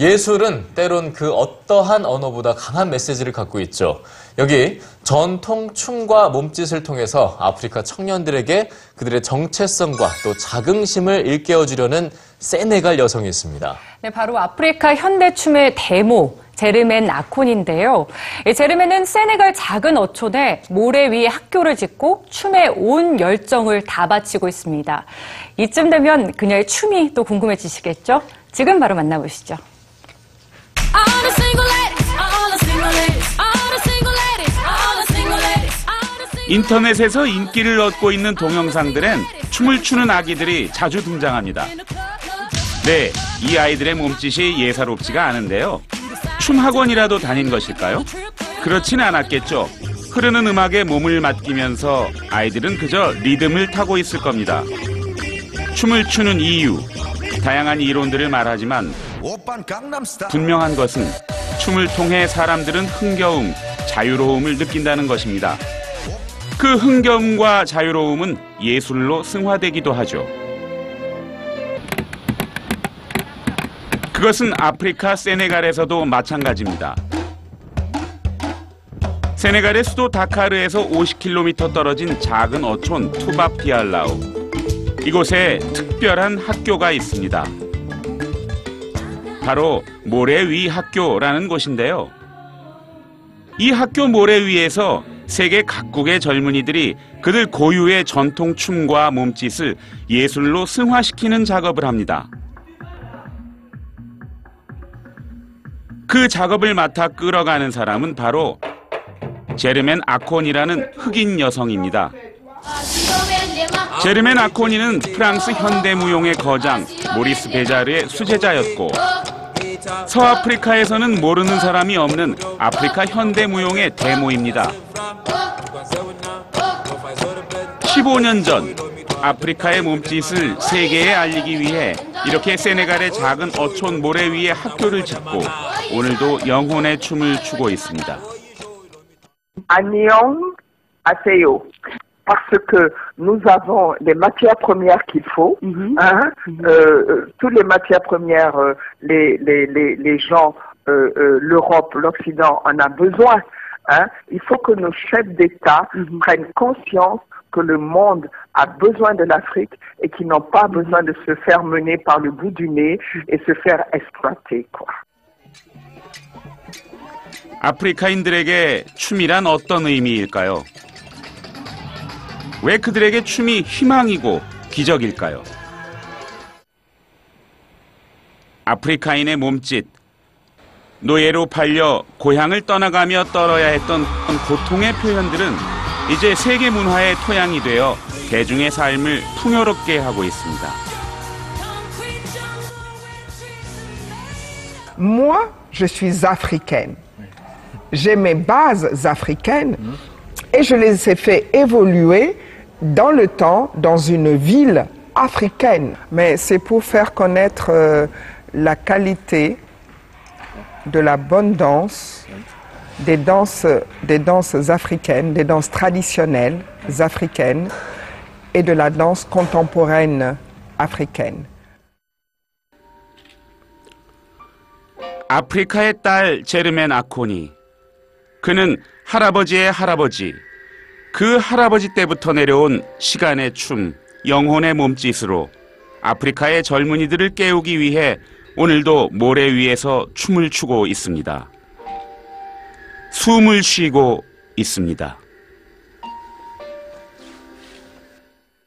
예술은 때론 그 어떠한 언어보다 강한 메시지를 갖고 있죠. 여기 전통 춤과 몸짓을 통해서 아프리카 청년들에게 그들의 정체성과 또 자긍심을 일깨워주려는 세네갈 여성이 있습니다. 네, 바로 아프리카 현대춤의 데모, 제르멘 아콘인데요. 이 제르멘은 세네갈 작은 어촌에 모래 위에 학교를 짓고 춤에 온 열정을 다 바치고 있습니다. 이쯤 되면 그녀의 춤이 또 궁금해지시겠죠? 지금 바로 만나보시죠. 인터넷에서 인기를 얻고 있는 동영상들엔 춤을 추는 아기들이 자주 등장합니다. 네, 이 아이들의 몸짓이 예사롭지가 않은데요. 춤 학원이라도 다닌 것일까요? 그렇진 않았겠죠. 흐르는 음악에 몸을 맡기면서 아이들은 그저 리듬을 타고 있을 겁니다. 춤을 추는 이유, 다양한 이론들을 말하지만 분명한 것은 춤을 통해 사람들은 흥겨움, 자유로움을 느낀다는 것입니다. 그 흥겨움과 자유로움은 예술로 승화되기도 하죠. 그것은 아프리카 세네갈에서도 마찬가지입니다. 세네갈의 수도 다카르에서 50km 떨어진 작은 어촌 투밥 디알라우. 이곳에 특별한 학교가 있습니다. 바로 모래 위 학교라는 곳인데요. 이 학교 모래 위에서 세계 각국의 젊은이들이 그들 고유의 전통 춤과 몸짓을 예술로 승화시키는 작업을 합니다. 그 작업을 맡아 끌어가는 사람은 바로 제르멘 아콘이라는 흑인 여성입니다. 제르멘 아코니는 프랑스 현대무용의 거장 모리스 베자르의 수제자였고 서아프리카에서는 모르는 사람이 없는 아프리카 현대무용의 데모입니다. 15년 전 아프리카의 몸짓을 세계에 알리기 위해 이렇게 세네갈의 작은 어촌 모래 위에 학교를 짓고 오늘도 영혼의 춤을 추고 있습니다. Anyang Aseo. Parce que nous avons les matières premières qu'il faut. hein. Euh, euh, toutes les matières premières, euh, les, les, les, les gens, euh, euh, l'Europe, l'Occident en a besoin. hein. Il faut que nos chefs d'État prennent conscience que le monde a besoin de l'Afrique et qu'ils n'ont pas besoin de se faire mener par le bout du nez et se faire exploiter. Quoi. 아프리카인들에게 춤이란 어떤 의미일까요? 왜 그들에게 춤이 희망이고 기적일까요? 아프리카인의 몸짓, 노예로 팔려 고향을 떠나가며 떨어야 했던 고통의 표현들은 이제 세계 문화의 토양이 되어 대중의 삶을 풍요롭게 하고 있습니다. concrete jungle. Moi, je suis africaine. J'ai mes bases africaines et je les ai fait évoluer dans le temps dans une ville africaine. Mais c'est pour faire connaître euh, la qualité de la bonne danse, Des danses, des danses africaines, des danses traditionnelles africaines et de la danse contemporaine africaine. 아프리카의 딸 제르멘 아코니. 그는 할아버지의 할아버지. 그 할아버지 때부터 내려온 시간의 춤, 영혼의 몸짓으로 아프리카의 젊은이들을 깨우기 위해 오늘도 모래 위에서 춤을 추고 있습니다. 숨을 쉬고 있습니다.